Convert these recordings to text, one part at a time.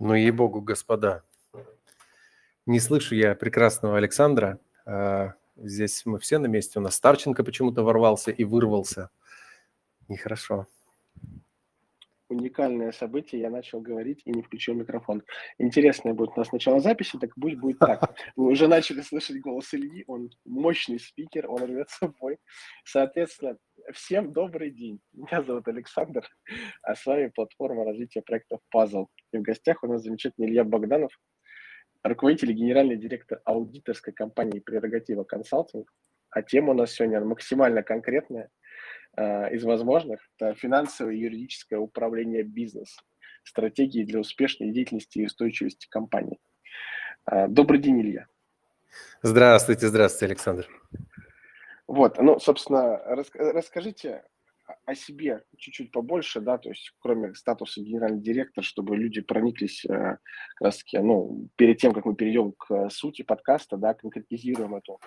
Ну, ей-богу, господа, не слышу я прекрасного Александра. А, здесь мы все на месте. У нас Старченко почему-то ворвался и вырвался. Нехорошо. Уникальное событие, я начал говорить и не включил микрофон. Интересное будет у нас начало записи, так пусть будет так. Вы уже начали слышать голос Ильи, он мощный спикер, он рвет собой. Соответственно, всем добрый день. Меня зовут Александр, а с вами платформа развития проектов Puzzle. И в гостях у нас замечательный Илья Богданов, руководитель и генеральный директор аудиторской компании «Прерогатива консалтинг». А тема у нас сегодня максимально конкретная э, из возможных. Это финансовое и юридическое управление бизнесом, стратегии для успешной деятельности и устойчивости компании. Э, добрый день, Илья. Здравствуйте, здравствуйте, Александр. Вот, ну, собственно, рас, расскажите о себе чуть-чуть побольше, да, то есть кроме статуса генеральный директор, чтобы люди прониклись э, как раз таки, ну, перед тем, как мы перейдем к сути подкаста, да, конкретизируем эту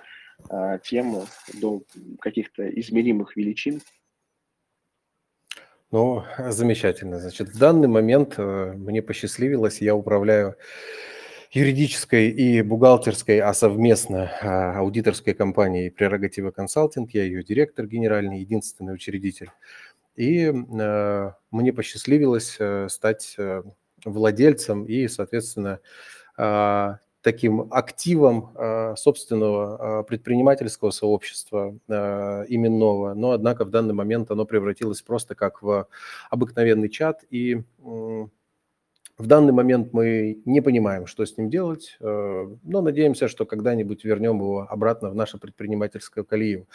э, тему до каких-то измеримых величин. Ну, замечательно. Значит, в данный момент э, мне посчастливилось, я управляю юридической и бухгалтерской, а совместно а, аудиторской компании «Прерогатива консалтинг». Я ее директор генеральный, единственный учредитель. И э, мне посчастливилось э, стать э, владельцем и, соответственно, э, таким активом собственного предпринимательского сообщества именного. Но, однако, в данный момент оно превратилось просто как в обыкновенный чат и в данный момент мы не понимаем, что с ним делать, э, но надеемся, что когда-нибудь вернем его обратно в наше предпринимательское колею.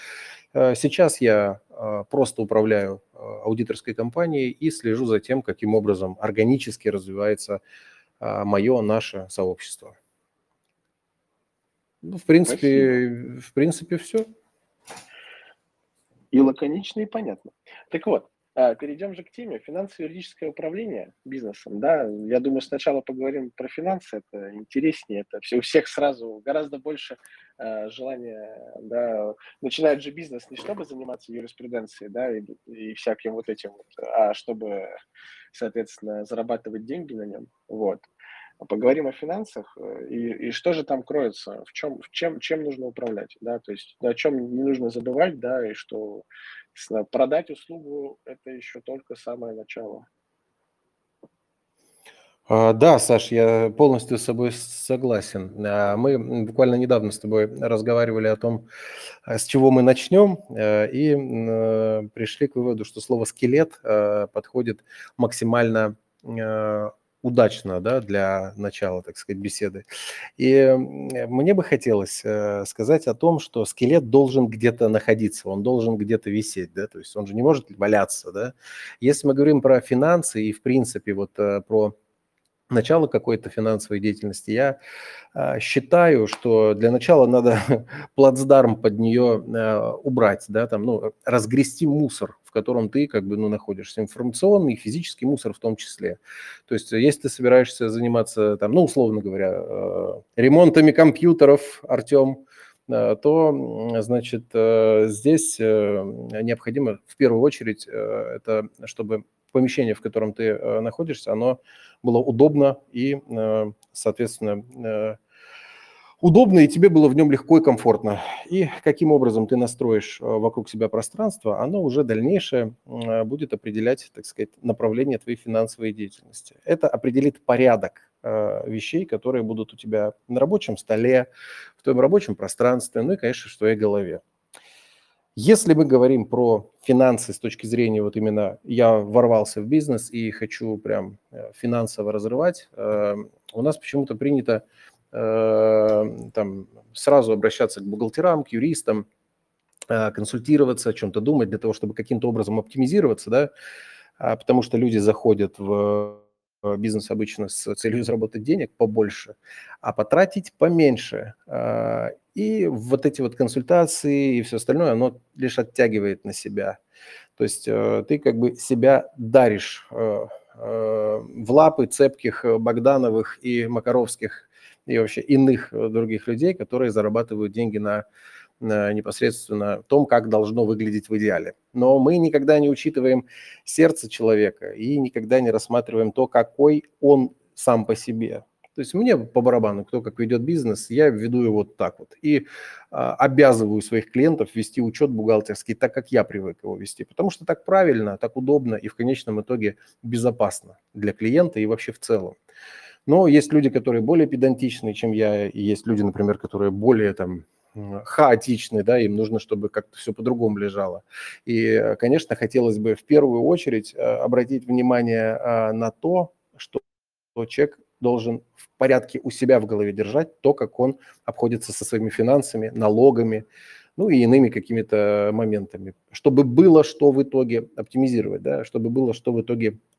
Э, сейчас я э, просто управляю аудиторской компанией и слежу за тем, каким образом органически развивается мое, наше сообщество. Ну, в принципе, Спасибо. в принципе, все. И лаконично, и понятно. Так вот, перейдем же к теме. Финансово-юридическое управление бизнесом. Да, я думаю, сначала поговорим про финансы, это интереснее, это все у всех сразу гораздо больше э, желания, да, начинает же бизнес не чтобы заниматься юриспруденцией, да, и, и всяким вот этим, вот, а чтобы, соответственно, зарабатывать деньги на нем, вот. Поговорим о финансах э, и, и что же там кроется, в чем, в чем, чем нужно управлять, да, то есть о чем не нужно забывать, да, и что продать услугу – это еще только самое начало. А, да, Саш, я полностью с собой согласен. А, мы буквально недавно с тобой разговаривали о том, а, с чего мы начнем, и пришли к выводу, что слово «скелет» подходит максимально удачно да, для начала, так сказать, беседы. И мне бы хотелось э, сказать о том, что скелет должен где-то находиться, он должен где-то висеть, да, то есть он же не может валяться, да. Если мы говорим про финансы и, в принципе, вот э, про начало какой-то финансовой деятельности, я э, считаю, что для начала надо плацдарм под нее э, убрать, да, там, ну, разгрести мусор, котором ты как бы, ну, находишься, информационный и физический мусор в том числе. То есть, если ты собираешься заниматься, там, ну, условно говоря, э, ремонтами компьютеров, Артем, э, то, значит, э, здесь э, необходимо в первую очередь это, чтобы помещение, в котором ты э, находишься, оно было удобно и, э, соответственно, э, удобно, и тебе было в нем легко и комфортно. И каким образом ты настроишь вокруг себя пространство, оно уже дальнейшее будет определять, так сказать, направление твоей финансовой деятельности. Это определит порядок вещей, которые будут у тебя на рабочем столе, в твоем рабочем пространстве, ну и, конечно, в твоей голове. Если мы говорим про финансы с точки зрения вот именно я ворвался в бизнес и хочу прям э, финансово разрывать, э, у нас почему-то принято э, там сразу обращаться к бухгалтерам, к юристам, консультироваться, о чем-то думать для того, чтобы каким-то образом оптимизироваться, да, а потому что люди заходят в бизнес обычно с целью заработать денег побольше, а потратить поменьше. И вот эти вот консультации и все остальное, оно лишь оттягивает на себя. То есть э, ты как бы себя даришь э, э, в лапы цепких Богдановых и Макаровских и вообще иных других людей, которые зарабатывают деньги на, на непосредственно том, как должно выглядеть в идеале. Но мы никогда не учитываем сердце человека и никогда не рассматриваем то, какой он сам по себе. То есть мне по барабану, кто как ведет бизнес, я веду его вот так вот. И а, обязываю своих клиентов вести учет бухгалтерский так, как я привык его вести. Потому что так правильно, так удобно и в конечном итоге безопасно для клиента и вообще в целом. Но есть люди, которые более педантичные, чем я, и есть люди, например, которые более там хаотичны, да, им нужно, чтобы как-то все по-другому лежало. И, конечно, хотелось бы в первую очередь э, обратить внимание а, на то, что человек должен в порядке у себя в голове держать то, как он обходится со своими финансами, налогами, ну и иными какими-то моментами, чтобы было что в итоге оптимизировать, да, чтобы было что в итоге э,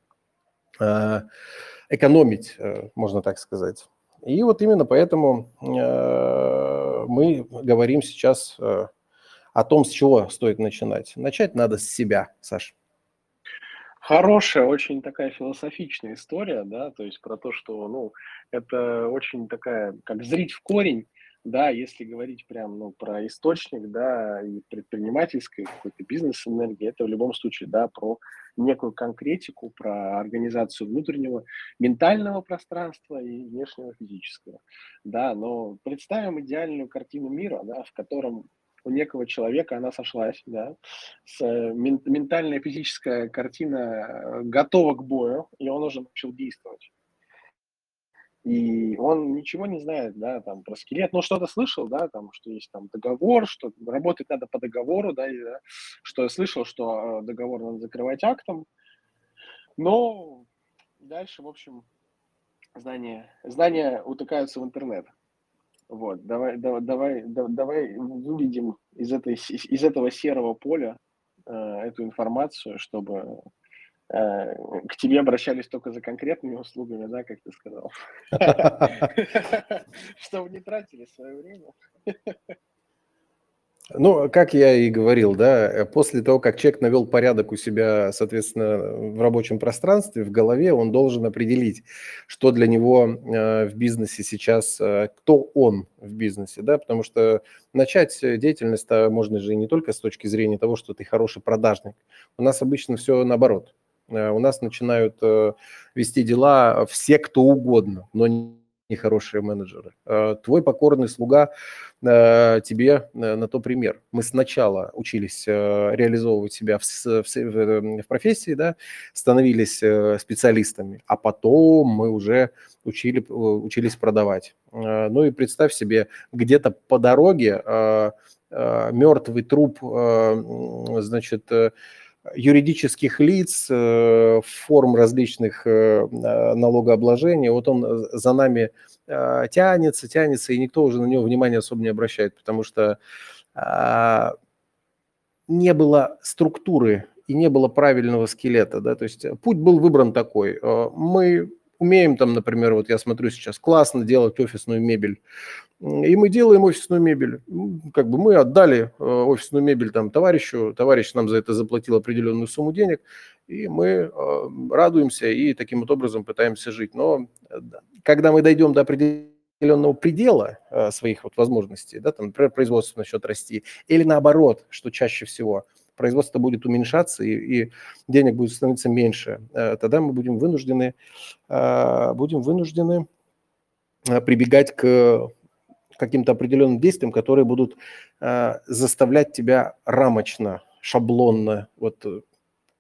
экономить, э, можно так сказать. И вот именно поэтому э, мы говорим сейчас э, о том, с чего стоит начинать. Начать надо с себя, Саша. Хорошая, очень такая философичная история, да, то есть про то, что, ну, это очень такая, как зрить в корень, да, если говорить прям, ну, про источник, да, и предпринимательской какой-то бизнес-энергии, это в любом случае, да, про некую конкретику, про организацию внутреннего ментального пространства и внешнего физического, да, но представим идеальную картину мира, да, в котором у некого человека она сошлась, да, с, э, ментальная физическая картина э, готова к бою, и он уже начал действовать. И он ничего не знает, да, там, про скелет, ну, что-то слышал, да, там, что есть там договор, что работать надо по договору, да, и, да что я слышал, что э, договор надо закрывать актом, но дальше, в общем, знания, знания утыкаются в интернет. Вот, давай, давай, давай, давай выведем из, этой, из этого серого поля э, эту информацию, чтобы э, к тебе обращались только за конкретными услугами, да, как ты сказал. Чтобы не тратили свое время. Ну, как я и говорил, да, э, после того, как человек навел порядок у себя, соответственно, в рабочем пространстве, в голове, он должен определить, что для него э, в бизнесе сейчас, э, кто он в бизнесе, да, потому что начать деятельность можно же не только с точки зрения того, что ты хороший продажник. У нас обычно все наоборот. У нас начинают вести дела все, кто угодно, но нехорошие менеджеры. Э, твой покорный слуга э, тебе э, на то пример. Мы сначала учились реализовывать себя в, в, в профессии, да, становились специалистами, а потом мы уже учили, учились продавать. Ну и представь себе, где-то по дороге мертвый труп, значит, юридических лиц, э, форм различных э, налогообложения, вот он за нами э, тянется, тянется, и никто уже на него внимания особо не обращает, потому что а, не было структуры и не было правильного скелета, да, то есть путь был выбран такой. Мы умеем там, например, вот я смотрю сейчас, классно делать офисную мебель, и мы делаем офисную мебель. Как бы мы отдали э, офисную мебель там товарищу, товарищ нам за это заплатил определенную сумму денег, и мы э, радуемся и таким вот образом пытаемся жить. Но э, когда мы дойдем до определенного предела своих вот возможностей, да, там, например, производство начнет расти, или наоборот, что чаще всего, производство будет уменьшаться и, и денег будет становиться меньше, тогда мы будем вынуждены, будем вынуждены прибегать к каким-то определенным действиям, которые будут э, заставлять тебя рамочно, шаблонно, вот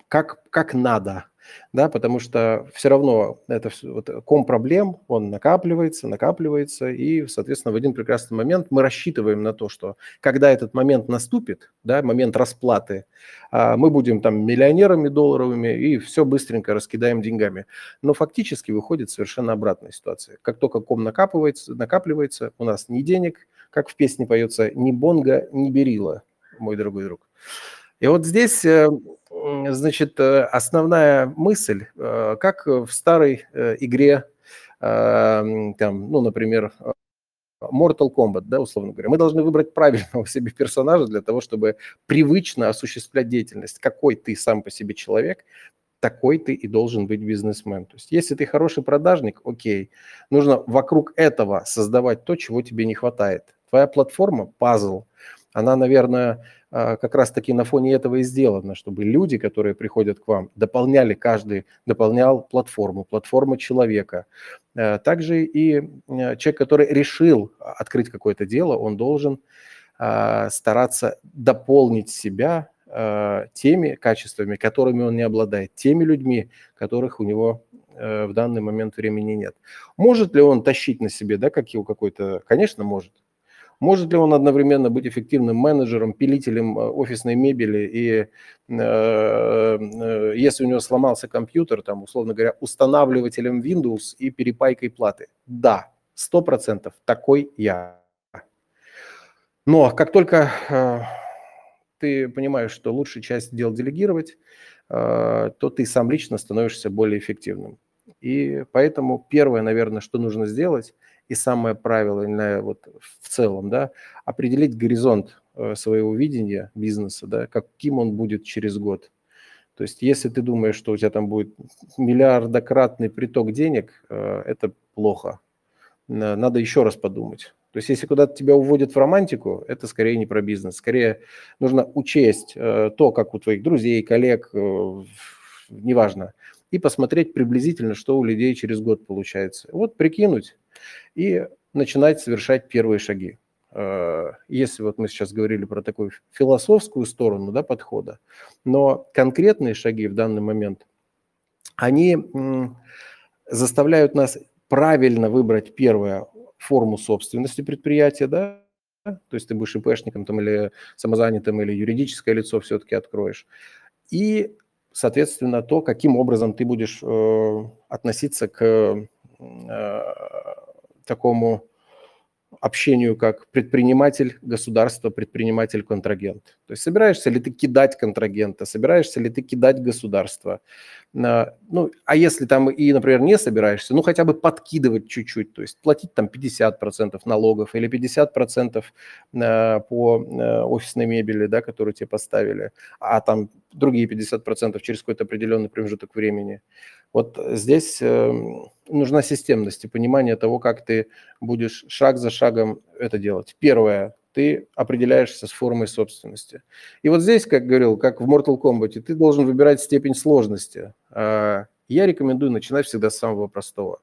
как, как надо да, потому что все равно это вот, ком проблем, он накапливается, накапливается, и, соответственно, в один прекрасный момент мы рассчитываем на то, что когда этот момент наступит, да, момент расплаты, а, мы будем там миллионерами долларовыми и все быстренько раскидаем деньгами. Но фактически выходит совершенно обратная ситуация. Как только ком накапливается, накапливается, у нас ни денег, как в песне поется, ни бонга, ни берила, мой дорогой друг. И вот здесь, э, значит, э, основная мысль, э, как в старой игре, там, ну, например, Mortal Kombat, да, условно говоря. Мы должны выбрать правильного себе персонажа для того, чтобы привычно осуществлять деятельность. Какой ты сам по себе человек, такой ты и должен быть бизнесмен. То есть если ты хороший продажник, окей, нужно вокруг этого создавать то, чего тебе не хватает. Твоя платформа – пазл. Она, наверное, как раз-таки на фоне этого и сделано, чтобы люди, которые приходят к вам, дополняли каждый, дополнял платформу, платформа человека, Также и человек, который решил открыть какое-то дело, он должен стараться дополнить себя теми качествами, которыми он не обладает, теми людьми, которых у него в данный момент времени нет. Может ли он тащить на себе, да, как его какой-то? Конечно, может. Может ли он одновременно быть эффективным менеджером, пилителем э, офисной мебели и э, э, если у него сломался компьютер, там, условно говоря, устанавливателем Windows и перепайкой платы? Да, сто процентов такой я. Но как только э, ты понимаешь, что лучшая часть дел делегировать, э, то ты сам лично становишься более эффективным. И поэтому первое, наверное, что нужно сделать – и самое правильное вот в целом, да, определить горизонт э, своего видения бизнеса, да, каким он будет через год. То есть если ты думаешь, что у тебя там будет миллиардократный приток денег, э, это плохо. Надо еще раз подумать. То есть если куда-то тебя уводят в романтику, это скорее не про бизнес. Скорее нужно учесть э, то, как у твоих друзей, коллег, неважно, и посмотреть приблизительно, что у людей через год получается. Вот прикинуть, и начинать совершать первые шаги. Э, если вот мы сейчас говорили про такую философскую сторону да, подхода, но конкретные шаги в данный момент, они заставляют нас правильно выбрать первую форму собственности предприятия, да, то есть ты будешь ИПшником там, или самозанятым, или юридическое лицо все-таки откроешь. И, соответственно, то, каким образом ты будешь э, относиться к э, такому общению как предприниматель государства, предприниматель контрагент. То есть собираешься ли ты кидать контрагента, собираешься ли ты кидать государство. Ну, а если там и, например, не собираешься, ну хотя бы подкидывать чуть-чуть, то есть платить там 50% налогов или 50% э, по э, офисной мебели, да, которую тебе поставили, а там другие 50% через какой-то определенный промежуток времени. Вот здесь эм, нужна системность и понимание того, как ты будешь шаг за шагом это делать. Первое, ты определяешься с формой собственности. И вот здесь, как говорил, как в Mortal Kombat, ты должен выбирать степень сложности. А, я рекомендую начинать всегда с самого простого.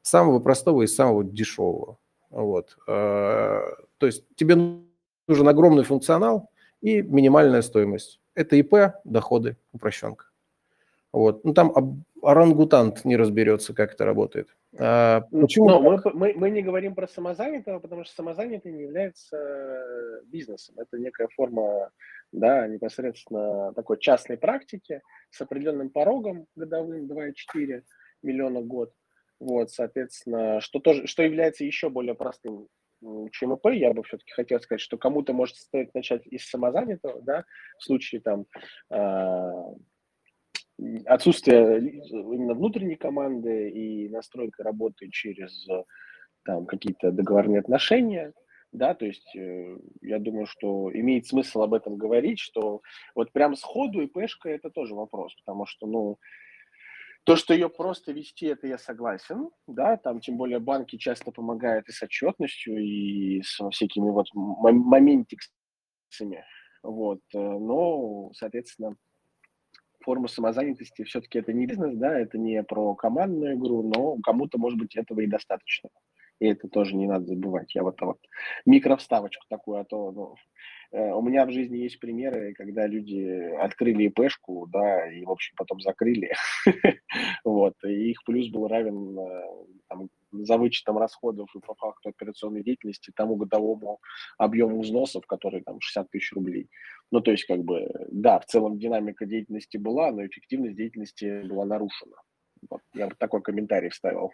Самого простого и самого дешевого. Вот. А, то есть тебе нужен огромный функционал и минимальная стоимость. Это ИП, доходы, упрощенка. Вот. Ну, там орангутант не разберется, как это работает. А, почему? Но мы, мы, мы не говорим про самозанятого, потому что самозанятый не является э, бизнесом. Это некая форма да, непосредственно такой частной практики с определенным порогом годовым 2,4 миллиона в год. Вот, соответственно, что, тоже, что является еще более простым чем ИП, я бы все-таки хотел сказать, что кому-то может стоит начать из самозанятого, да, в случае там а, отсутствие именно внутренней команды и настройка работы через там какие-то договорные отношения, да, то есть э, я думаю, что имеет смысл об этом говорить, что вот прям сходу ИПшка это тоже вопрос, потому что, ну, то, что ее просто вести, это я согласен, да, там тем более банки часто помогают и с отчетностью, и с всякими вот моментиксами, вот, э, но, соответственно, форма самозанятости все-таки это не бизнес, да, это не про командную игру, но кому-то, может быть, этого и достаточно. И это тоже не надо забывать. Я вот, вот микровставочку такую, а то ну, э, у меня в жизни есть примеры, когда люди открыли ИПшку, да, и, в общем, потом закрыли. Вот, и их плюс был равен э, за вычетом расходов и по факту операционной деятельности тому годовому объему взносов, который там 60 тысяч рублей. Ну, то есть, как бы, да, в целом динамика деятельности была, но эффективность деятельности была нарушена. Вот, я бы такой комментарий вставил,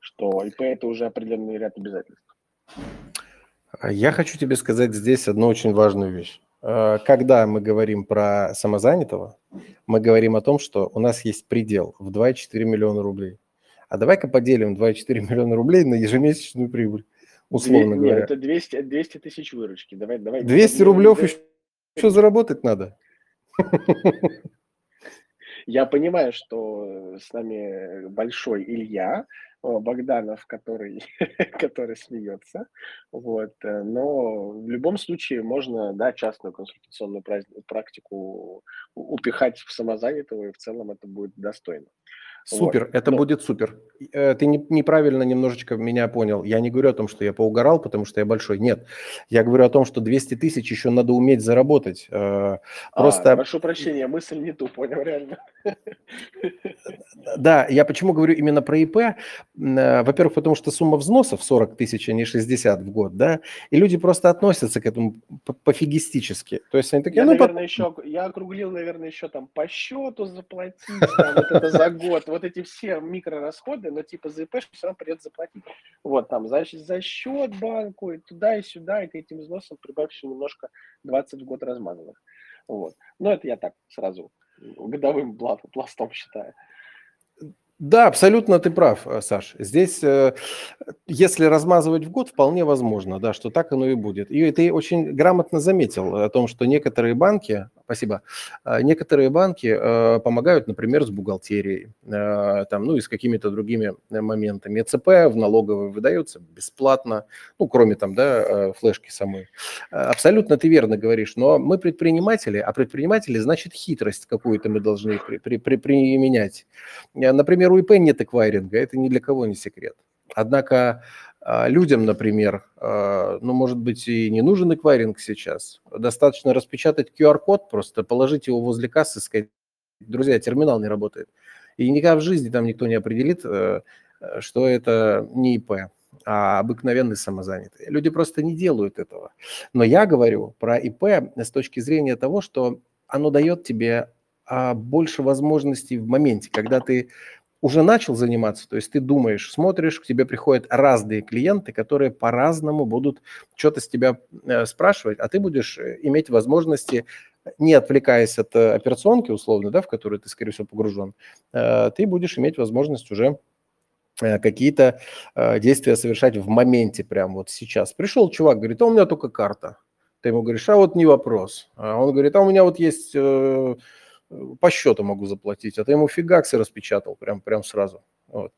что ИП – это уже определенный ряд обязательств. Я хочу тебе сказать здесь одну очень важную вещь. Э, когда мы говорим про самозанятого, мы говорим о том, что у нас есть предел в 2,4 миллиона рублей. А давай-ка поделим 2,4 миллиона рублей на ежемесячную прибыль, условно Нет, говоря. это 200, 200 тысяч выручки. Давай, давай, 200 рублев еще, еще заработать надо. Я понимаю, что с нами большой Илья Богданов, который, который смеется. Вот. Э, но в любом случае можно да, частную консультационную практику упихать в самозанятого, и в целом это будет достойно. Супер, вот. это ну, будет супер. Э, ты не, неправильно немножечко меня понял. Я не говорю о том, что я поугорал, потому что я большой. Нет, я говорю о том, что 200 тысяч еще надо уметь заработать. Э, а, просто... А, прошу прощения, мысль не ту, понял, реально. Да, я почему говорю именно про ИП? Э, во-первых, потому что сумма взносов 40 тысяч, а не 60 в год, да, и люди просто относятся к этому пофигистически. То есть они такие, я, ну, наверное, по... еще, я округлил, наверное, еще там по счету заплатить, там, вот это за год, вот эти все микрорасходы, но типа за ИП все равно придется заплатить. Вот там, значит, за счет банку и туда и сюда, и к этим взносам прибавь немножко 20 в год размазанных. Вот. Но это я так сразу годовым пластом считаю. Да, абсолютно ты прав, э, Саш. Здесь, э, если размазывать в год, вполне возможно, да, что так оно и будет. И ты очень грамотно заметил о том, что некоторые банки, спасибо, а, некоторые банки э, помогают, например, с бухгалтерией, там, ну и с какими-то другими моментами. ЦП в налоговой выдаются бесплатно, ну, кроме там, да, флешки самой. Абсолютно ты верно говоришь, но мы предприниматели, а предприниматели, значит, хитрость какую-то мы должны при, при, при, применять. Например, например, у ИП нет эквайринга, это ни для кого не секрет. Однако а, людям, например, а, ну, может быть, и не нужен эквайринг сейчас. Достаточно распечатать QR-код, просто положить его возле кассы, сказать, друзья, терминал не работает. И никогда в жизни там никто не определит, э, что это не ИП, а обыкновенный самозанятый. Люди просто не делают этого. Но я говорю про ИП с точки зрения того, что оно дает тебе а, больше возможностей в моменте, когда ты уже начал заниматься, то есть ты думаешь, смотришь, к тебе приходят разные клиенты, которые по-разному будут что-то с тебя э, спрашивать, а ты будешь э, иметь возможности, не отвлекаясь от э, операционки условно, да, в которую ты, скорее всего, погружен, ты будешь иметь возможность уже какие-то действия совершать в моменте, прямо вот сейчас. Пришел чувак, говорит, а у меня только карта. Ты ему говоришь, а вот не вопрос. А он говорит, а у меня вот есть по счету могу заплатить, а ты ему фигаксы распечатал прям, прям сразу. Вот.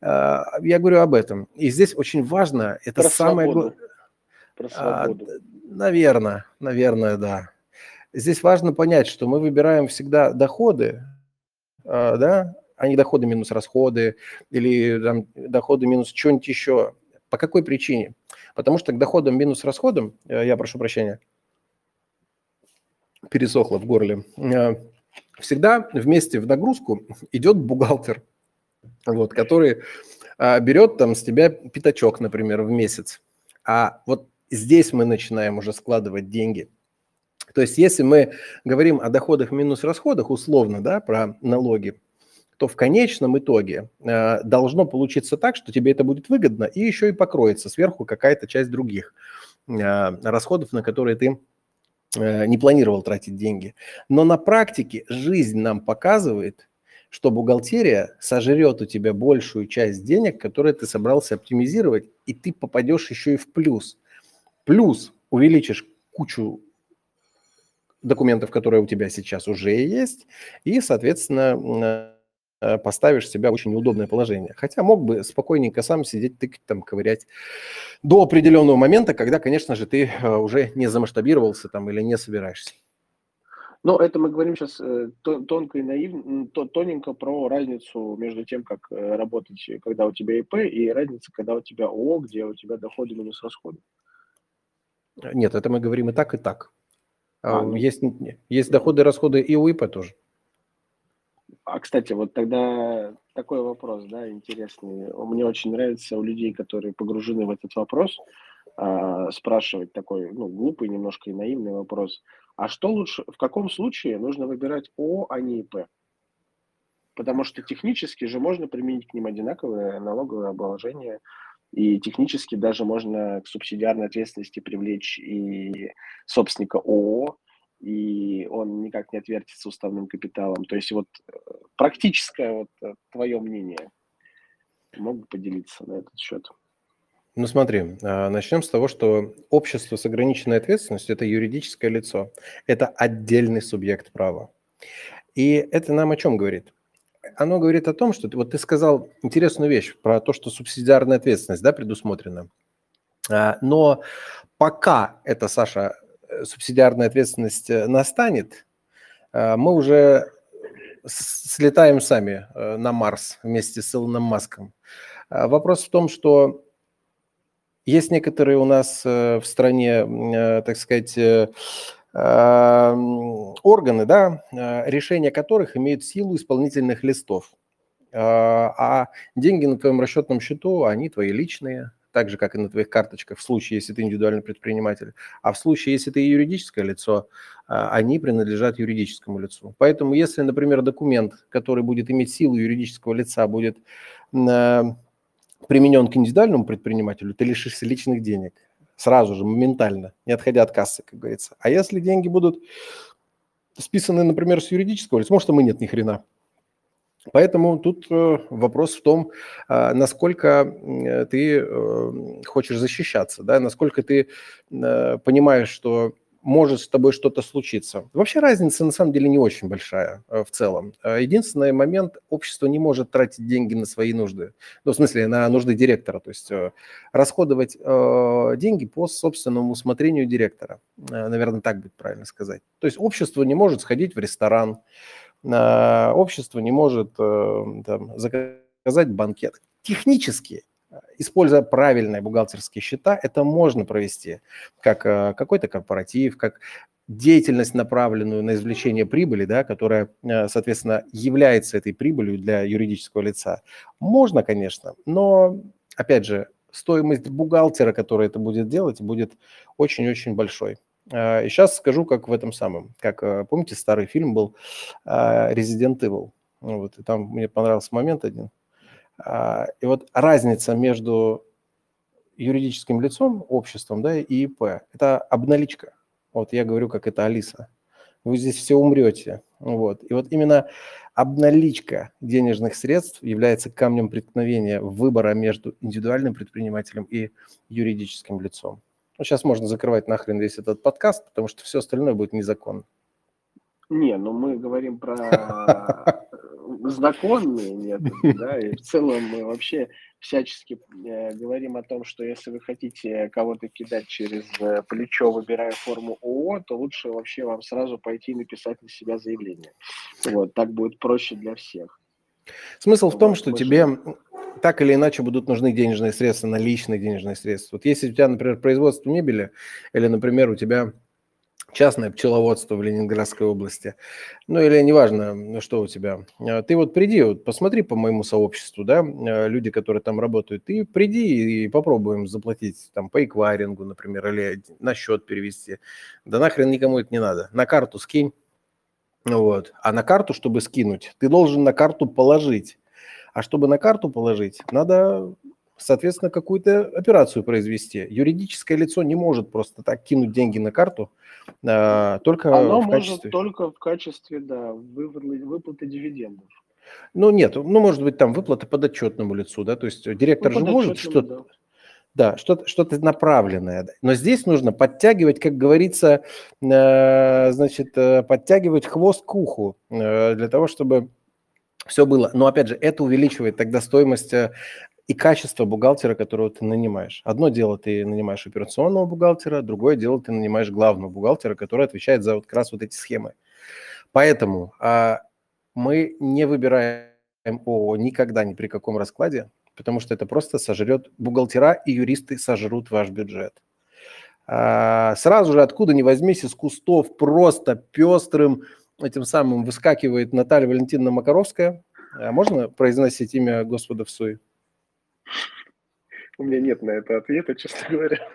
А, я говорю об этом. И здесь очень важно, это Про самое главное. А, наверное, наверное, да. Здесь важно понять, что мы выбираем всегда доходы, а, да, а не доходы минус расходы или там, доходы минус что-нибудь еще. По какой причине? Потому что к доходам минус расходам, э, я прошу прощения, пересохло в горле, э, всегда вместе в нагрузку идет бухгалтер, вот, который а, берет там с тебя пятачок, например, в месяц. А вот здесь мы начинаем уже складывать деньги. То есть если мы говорим о доходах минус расходах, условно, да, про налоги, то в конечном итоге э, должно получиться так, что тебе это будет выгодно, и еще и покроется сверху какая-то часть других э, расходов, на которые ты не планировал тратить деньги. Но на практике жизнь нам показывает, что бухгалтерия сожрет у тебя большую часть денег, которые ты собрался оптимизировать, и ты попадешь еще и в плюс. Плюс увеличишь кучу документов, которые у тебя сейчас уже есть, и, соответственно, Э, поставишь себя в очень неудобное положение. Хотя мог бы спокойненько сам сидеть, тыкать, там, ковырять до определенного момента, когда, конечно же, ты э, уже не замасштабировался там или не собираешься. Ну, это мы говорим сейчас э, тонко и наивно, тоненько про разницу между тем, как работать, когда у тебя ИП, и разница, когда у тебя ООО, где у тебя доходы минус расходы. Нет, это мы говорим и так, и так. А, ну... есть, есть доходы и расходы и у ИП тоже. А, кстати, вот тогда такой вопрос, да, интересный. Мне очень нравится у людей, которые погружены в этот вопрос, а, спрашивать такой, ну, глупый немножко и наивный вопрос. А что лучше, в каком случае нужно выбирать О, а не ИП? Потому что технически же можно применить к ним одинаковое налоговое обложение, и технически даже можно к субсидиарной ответственности привлечь и собственника ООО, и он никак не отвертится уставным капиталом. То есть вот э, практическое вот э, твое мнение. Мог бы поделиться на этот счет? Ну смотри, а, начнем с того, что общество с ограниченной ответственностью – это юридическое лицо, это отдельный субъект права. И это нам о чем говорит? Оно говорит о том, что вот ты сказал интересную вещь про то, что субсидиарная ответственность да, предусмотрена. А, но пока это, Саша, субсидиарная ответственность э, настанет, э, мы уже слетаем сами э, на Марс вместе с Илоном Маском. Вопрос в том, что есть некоторые у нас в стране, так сказать, органы, да, решения которых имеют силу исполнительных листов. А деньги на твоем расчетном счету, они твои личные, так же, как и на твоих карточках, в случае, если ты индивидуальный предприниматель. А в случае, если ты юридическое лицо, а, они принадлежат юридическому лицу. Поэтому, если, например, документ, который будет иметь силу юридического лица, будет э, применен к индивидуальному предпринимателю, ты лишишься личных денег сразу же, моментально, не отходя от кассы, как говорится. А если деньги будут списаны, например, с юридического лица, может, там и нет ни хрена. Поэтому тут э, вопрос в том, а, насколько ты э, хочешь защищаться, да, насколько ты э, понимаешь, что может с тобой что-то случиться. Вообще разница на самом деле не очень большая в целом. Единственный момент, общество не может тратить деньги на свои нужды. Ну, в смысле, на нужды директора. То есть расходовать деньги по собственному усмотрению директора. Наверное, так будет правильно сказать. То есть общество не может сходить в ресторан, общество не может э, там, заказать банкет. Технически, используя правильные бухгалтерские счета, это можно провести как э, какой-то корпоратив, как деятельность, направленную на извлечение прибыли, да, которая, э, соответственно, является этой прибылью для юридического лица. Можно, конечно, но, опять же, стоимость бухгалтера, который это будет делать, будет очень-очень большой. А, и сейчас скажу, как в этом самом, как, э, помните, старый фильм был а, Resident Evil, вот, и там мне понравился момент один. А, и вот разница между юридическим лицом, обществом, да, и ИП, это обналичка. Вот я говорю, как это Алиса. Вы здесь все умрете. Вот. И вот именно обналичка денежных средств является камнем преткновения выбора между индивидуальным предпринимателем и юридическим лицом. Ну, сейчас можно закрывать нахрен весь этот подкаст, потому что все остальное будет незаконно. Не, ну мы говорим про э, законные методы, да, и в целом мы вообще всячески э, говорим о том, что если вы хотите кого-то кидать через э, плечо, выбирая форму ООО, то лучше вообще вам сразу пойти и написать на себя заявление. Вот, так будет проще для всех. Смысл в том, что тебе так или иначе будут нужны денежные средства, наличные денежные средства. Вот если у тебя, например, производство мебели, или, например, у тебя частное пчеловодство в Ленинградской области, ну или неважно, что у тебя, а, ты вот приди, вот посмотри по моему сообществу, да, а, люди, которые там работают, ты приди и попробуем заплатить там по эквайрингу, например, или на счет перевести. Да нахрен никому это не надо. На карту скинь, вот. А на карту, чтобы скинуть, ты должен на карту положить. А чтобы на карту положить, надо, соответственно, какую-то операцию произвести. Юридическое лицо не может просто так кинуть деньги на карту, а, только Оно в может качестве... только в качестве, да, выплаты, выплаты дивидендов. Ну, нет, ну, может быть, там выплаты подотчетному лицу, да, то есть директор ну, же может что-то... Да. Да, что-то что направленное. Но здесь нужно подтягивать, как говорится, э, значит, э, подтягивать хвост к уху э, для того, чтобы все было. Но опять же, это увеличивает тогда стоимость э, и качество бухгалтера, которого ты нанимаешь. Одно дело, ты нанимаешь операционного бухгалтера, другое дело, ты нанимаешь главного бухгалтера, который отвечает за вот как раз вот эти схемы. Поэтому а, мы не выбираем ООО никогда ни при каком раскладе, потому что это просто сожрет бухгалтера и юристы сожрут ваш бюджет. А, сразу же откуда ни возьмись из кустов просто пестрым этим самым выскакивает Наталья Валентиновна Макаровская. А можно произносить имя Господа в суе? У меня нет на это ответа, честно говоря.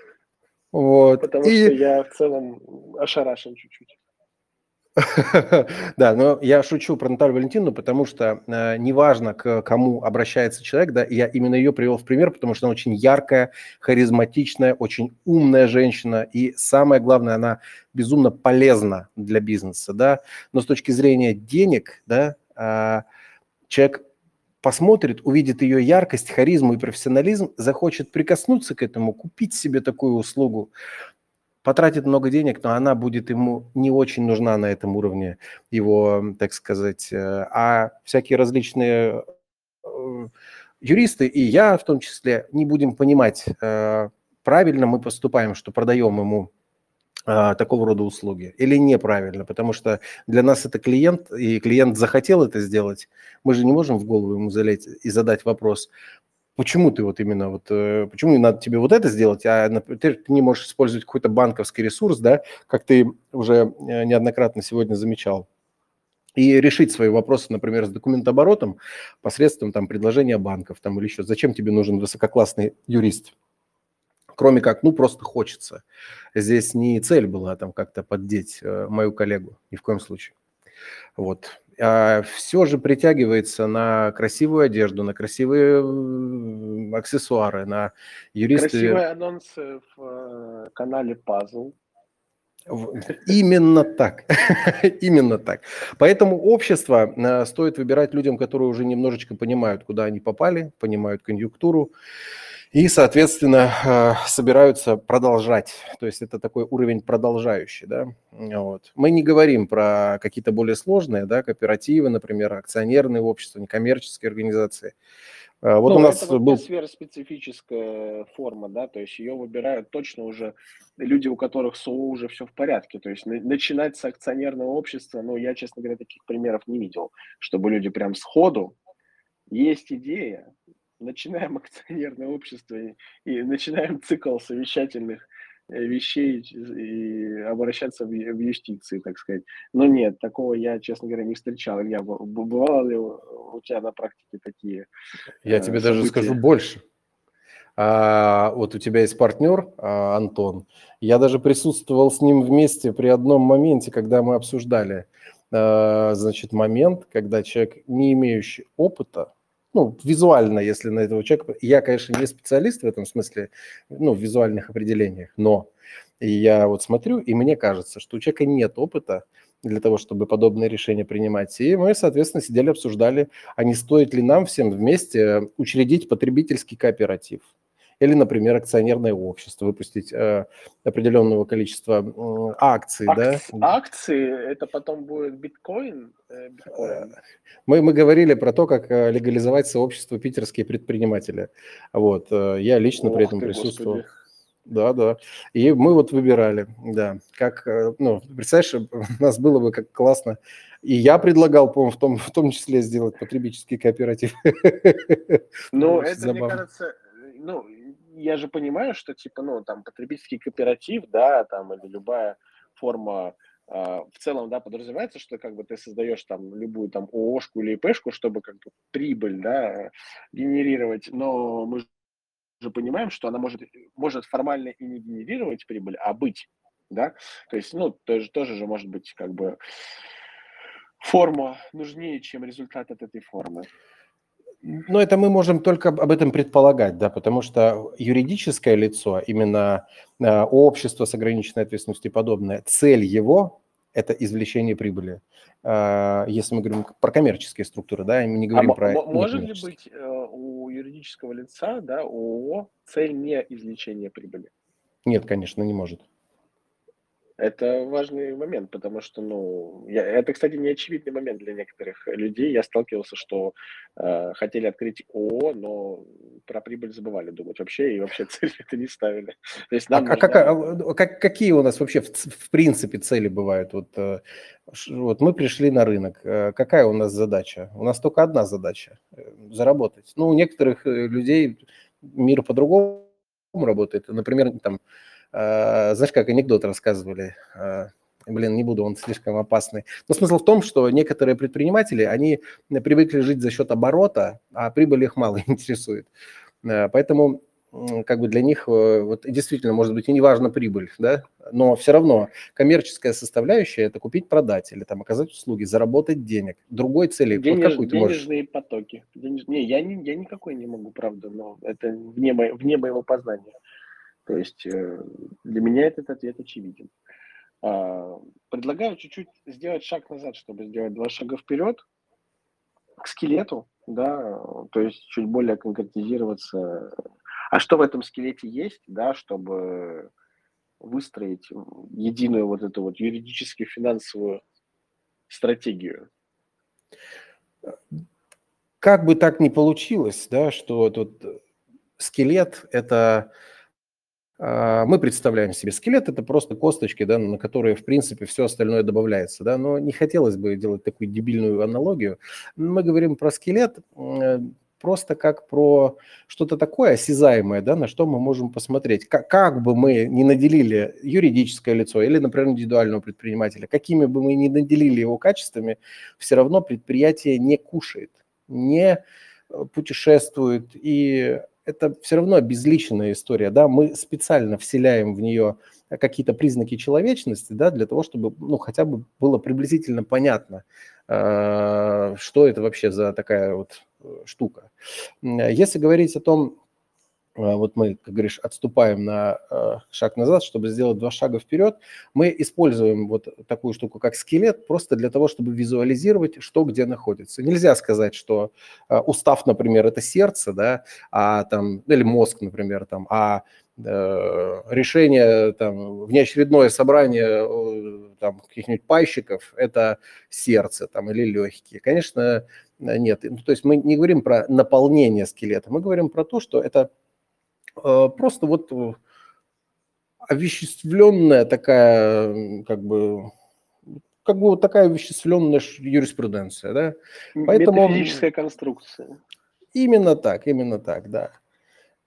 Вот. Потому и... что я в целом ошарашен чуть-чуть. Да, но я шучу про Наталью Валентиновну, потому что э, неважно, к кому обращается человек, да, я именно ее привел в пример, потому что она очень яркая, харизматичная, очень умная женщина, и самое главное, она безумно полезна для бизнеса, да, но с точки зрения денег, да, э, человек посмотрит, увидит ее яркость, харизму и профессионализм, захочет прикоснуться к этому, купить себе такую услугу, потратит много денег, но она будет ему не очень нужна на этом уровне его, так сказать, э, а всякие различные э, юристы и я в том числе не будем понимать, э, правильно мы поступаем, что продаем ему такого рода услуги или неправильно, потому что для нас это клиент, и клиент захотел это сделать, мы же не можем в голову ему залезть и задать вопрос, почему ты вот именно вот, э, почему надо тебе вот это сделать, а например, ты не можешь использовать какой-то банковский ресурс, да, как ты уже э, неоднократно сегодня замечал, и решить свои вопросы, например, с документооборотом посредством там предложения банков там или еще. Зачем тебе нужен высококлассный юрист? кроме как, ну, просто хочется. Здесь не цель была там как-то поддеть э, мою коллегу, ни в коем случае. Вот. А все же притягивается на красивую одежду, на красивые аксессуары, на юристы. Красивые анонсы в э, канале Puzzle. Именно так. Именно так. Поэтому общество э, стоит выбирать людям, которые уже немножечко понимают, куда они попали, понимают конъюнктуру, и, соответственно, э, собираются продолжать. То есть это такой уровень продолжающий. Да? Вот. Мы не говорим про какие-то более сложные да, кооперативы, например, акционерные общества, некоммерческие организации. Э, вот ну, у нас это был... сфероспецифическая форма, да, то есть ее выбирают точно уже люди, у которых СОО уже все в порядке. То есть начинать с акционерного общества, ну, я, честно говоря, таких примеров не видел, чтобы люди прям сходу есть идея, начинаем акционерное общество и, и начинаем цикл совещательных э, вещей и обращаться в, в юстиции, так сказать. Но нет, такого я, честно говоря, не встречал. Я бывало ли у тебя на практике такие Я э, тебе события? даже скажу больше. А, вот у тебя есть партнер а, Антон. Я даже присутствовал с ним вместе при одном моменте, когда мы обсуждали, а, значит, момент, когда человек, не имеющий опыта, ну, визуально, если на этого человека... Я, конечно, не специалист в этом смысле, ну, в визуальных определениях, но я вот смотрю, и мне кажется, что у человека нет опыта для того, чтобы подобные решения принимать. И мы, соответственно, сидели, обсуждали, а не стоит ли нам всем вместе учредить потребительский кооператив или, например, акционерное общество, выпустить э, определенного количества э, акций. Ак- да? Акции, это потом будет биткоин? Э, биткоин. Мы, мы говорили про то, как э, легализовать сообщество питерские предприниматели. Вот, э, я лично Ох при этом ты, присутствовал. Господи. Да, да. И мы вот выбирали, да, как, э, ну, представляешь, у нас было бы как классно. И я предлагал, по-моему, в том, в том числе сделать потребительский кооператив. Ну, это, мне кажется, ну, я же понимаю, что типа, ну, там, потребительский кооператив, да, там, или любая форма Uh, в целом, да, подразумевается, что как бы ты создаешь там любую там ООшку или ИПшку, чтобы как бы прибыль, да, генерировать, но мы же понимаем, что она может, может формально и не генерировать прибыль, а быть, да, то есть, ну, тоже, тоже же может быть как бы форма нужнее, чем результат от этой формы. Но это мы можем только об этом предполагать, да, потому что юридическое лицо, именно э, общество с ограниченной ответственностью и подобное, цель его – это извлечение прибыли. Э, если мы говорим про коммерческие структуры, да, мы не говорим а про… Может ли быть э, у юридического лица, да, ООО, цель не извлечение прибыли? Нет, конечно, не может. Это важный момент, потому что, ну, я, это, кстати, не очевидный момент для некоторых людей. Я сталкивался, что э, хотели открыть ООО, но про прибыль забывали думать вообще, и вообще цели это не ставили. То есть нам а, нужна... как, а, как, какие у нас вообще в, в принципе цели бывают? Вот, э, вот мы пришли на рынок. Э, какая у нас задача? У нас только одна задача э, – заработать. Ну, у некоторых людей мир по-другому работает. Например, там знаешь, как анекдот рассказывали, а, блин, не буду, он слишком опасный. Но смысл в том, что некоторые предприниматели, они привыкли жить за счет оборота, а прибыль их мало интересует. А, поэтому как бы для них э, вот, действительно, может быть, и не важна прибыль, да, но все равно коммерческая составляющая – это купить, продать или там оказать услуги, заработать денег. Другой цели Денеж, вот какую ты денежные можешь? потоки. Денеж... Не, я, не, я никакой не могу, правда, но это вне, мо... вне моего познания. То есть э, для меня этот ответ очевиден. А, предлагаю чуть-чуть сделать шаг назад, чтобы сделать два шага вперед к скелету, да, то есть чуть более конкретизироваться. А что в этом скелете есть, да, чтобы выстроить единую вот эту вот юридически финансовую стратегию? Как бы так ни получилось, да, что тут скелет – это мы представляем себе скелет, это просто косточки, да, на которые, в принципе, все остальное добавляется, да, но не хотелось бы делать такую дебильную аналогию. Мы говорим про скелет э, просто как про что-то такое осязаемое, да, на что мы можем посмотреть. Как, как бы мы не наделили юридическое лицо или, например, индивидуального предпринимателя, какими бы мы ни наделили его качествами, все равно предприятие не кушает, не э, путешествует и это все равно обезличенная история, да, мы специально вселяем в нее какие-то признаки человечности, да, для того, чтобы, ну, хотя бы было приблизительно понятно, э, что это вообще за такая вот э, штука. Если говорить о том, вот мы, как говоришь, отступаем на а, шаг назад, чтобы сделать два шага вперед, мы используем вот такую штуку, как скелет, просто для того, чтобы визуализировать, что где находится. Нельзя сказать, что а, устав, например, это сердце, да, а там, или мозг, например, там, а э, решение, там, внеочередное собрание там, каких-нибудь пайщиков – это сердце там, или легкие. Конечно, нет. Ну, то есть мы не говорим про наполнение скелета, мы говорим про то, что это Э, просто вот э, овеществленная такая, как бы, как бы вот такая овеществленная юриспруденция, да. Поэтому Метафизическая конструкция. Именно так, именно так, да.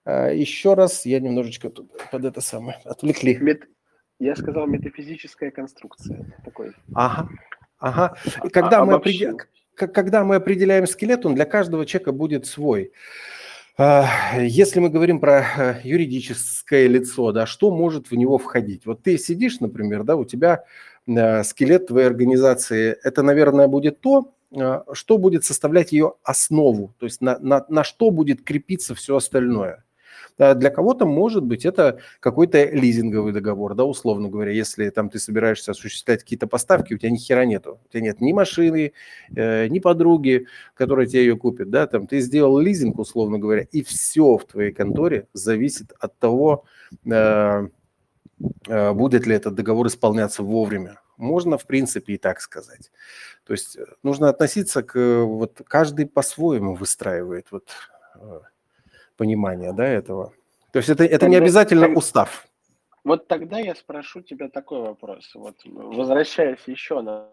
А, еще раз, я немножечко тут под это самое отвлекли. Мет... Я сказал метафизическая конструкция. Такой. Ага, ага. И когда, а, мы определ... когда мы определяем скелет, он для каждого человека будет свой. А, если мы говорим про э, юридическое лицо, да, что может в него входить? Вот ты сидишь, например, да, у тебя э, скелет твоей организации, это, наверное, будет то, э, что будет составлять ее основу, то есть на, на, на что будет крепиться все остальное. Для кого-то, может быть, это какой-то лизинговый договор, да, условно говоря, если там ты собираешься осуществлять какие-то поставки, у тебя ни хера нету. У тебя нет ни машины, э, ни подруги, которая тебе ее купит, да, там ты сделал лизинг, условно говоря, и все в твоей конторе зависит от того, э, э, будет ли этот договор исполняться вовремя. Можно, в принципе, и так сказать. То есть э, нужно относиться к... Вот каждый по-своему выстраивает вот э, понимание да, этого. То есть это, это не обязательно тогда, устав. Вот тогда я спрошу тебя такой вопрос. Вот возвращаясь еще на,